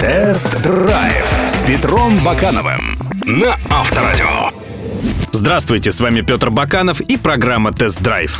Тест-драйв с Петром Бакановым на Авторадио. Здравствуйте, с вами Петр Баканов и программа «Тест-драйв».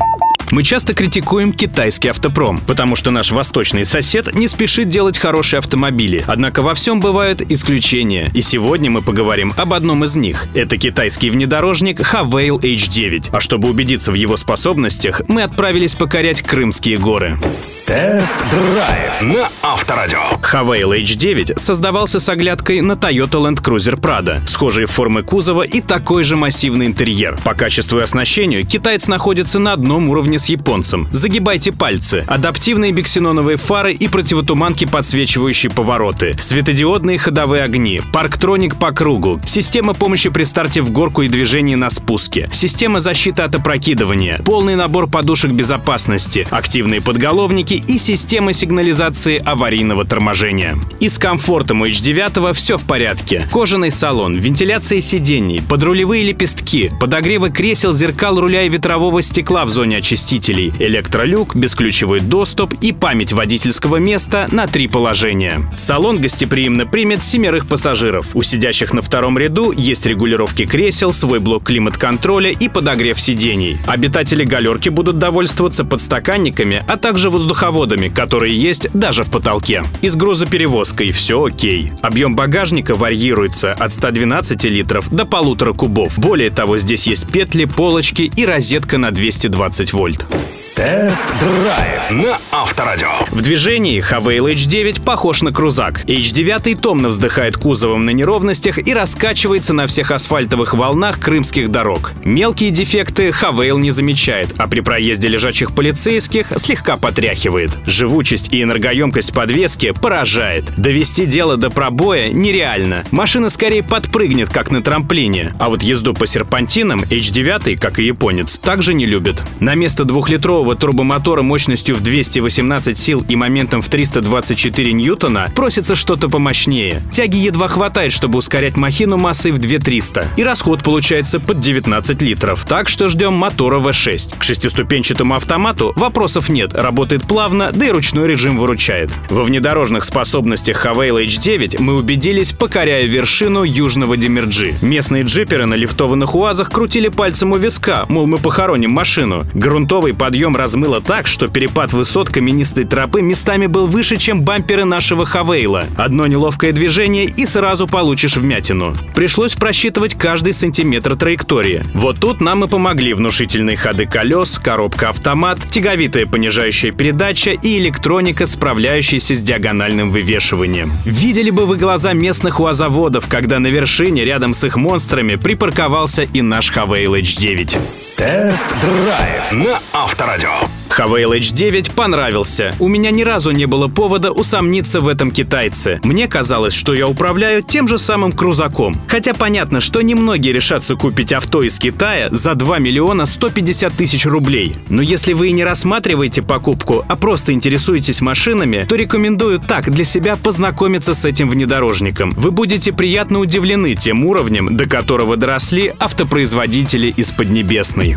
Мы часто критикуем китайский автопром, потому что наш восточный сосед не спешит делать хорошие автомобили. Однако во всем бывают исключения. И сегодня мы поговорим об одном из них. Это китайский внедорожник Haval H9. А чтобы убедиться в его способностях, мы отправились покорять Крымские горы. Тест-драйв на Авторадио. Havail H9 создавался с оглядкой на Toyota Land Cruiser Prado, схожие формы кузова и такой же массивный интерьер. По качеству и оснащению китаец находится на одном уровне с японцем. Загибайте пальцы. Адаптивные биксеноновые фары и противотуманки, подсвечивающие повороты. Светодиодные ходовые огни. Парктроник по кругу. Система помощи при старте в горку и движении на спуске. Система защиты от опрокидывания. Полный набор подушек безопасности. Активные подголовники и система сигнализации аварийного торможения. И с комфортом у H9 все в порядке. Кожаный салон, вентиляция сидений, подрулевые лепестки, подогревы кресел, зеркал руля и ветрового стекла в зоне очистителей, электролюк, бесключевой доступ и память водительского места на три положения. Салон гостеприимно примет семерых пассажиров. У сидящих на втором ряду есть регулировки кресел, свой блок климат-контроля и подогрев сидений. Обитатели галерки будут довольствоваться подстаканниками, а также воздуховодами, которые есть даже в потолке. И с грузоперевозкой все окей. Объем багажника варьируется от 112 литров до полутора кубов. Более того, здесь есть петли, полочки и розетка на 220 вольт. Тест-драйв на Авторадио. В движении Havail H9 похож на крузак. H9 томно вздыхает кузовом на неровностях и раскачивается на всех асфальтовых волнах крымских дорог. Мелкие дефекты Havail не замечает, а при проезде лежачих полицейских слегка потряхивает. Живучесть и энергоемкость подвески поражает. Довести дело до пробоя нереально. Машина скорее подпрыгнет, как на трамплине. А вот езду по серпантинам H9, как и японец, также не любит. На место двухлитрового турбомотора мощностью в 218 сил и моментом в 324 ньютона просится что-то помощнее. Тяги едва хватает, чтобы ускорять махину массой в 2300. И расход получается под 19 литров. Так что ждем мотора V6. К шестиступенчатому автомату вопросов нет, работает плавно, да и ручной режим выручает. Во внедорожных способностях Havail H9 мы убедились, покоряя вершину южного Демерджи. Местные джиперы на лифтованных УАЗах крутили пальцем у виска, мол, мы похороним машину. Грунтовый подъем размыло так, что перепад высот каменистой тропы местами был выше, чем бамперы нашего Хавейла. Одно неловкое движение и сразу получишь вмятину. Пришлось просчитывать каждый сантиметр траектории. Вот тут нам и помогли внушительные ходы колес, коробка-автомат, тяговитая понижающая передача и электроника, справляющаяся с диагональным вывешиванием. Видели бы вы глаза местных УАЗоводов, когда на вершине рядом с их монстрами припарковался и наш Хавейл H9. Тест-драйв на Авторадио. Havail H9 понравился. У меня ни разу не было повода усомниться в этом китайце. Мне казалось, что я управляю тем же самым крузаком. Хотя понятно, что немногие решатся купить авто из Китая за 2 миллиона 150 тысяч рублей. Но если вы и не рассматриваете покупку, а просто интересуетесь машинами, то рекомендую так для себя познакомиться с этим внедорожником. Вы будете приятно удивлены тем уровнем, до которого доросли автопроизводители из Поднебесной.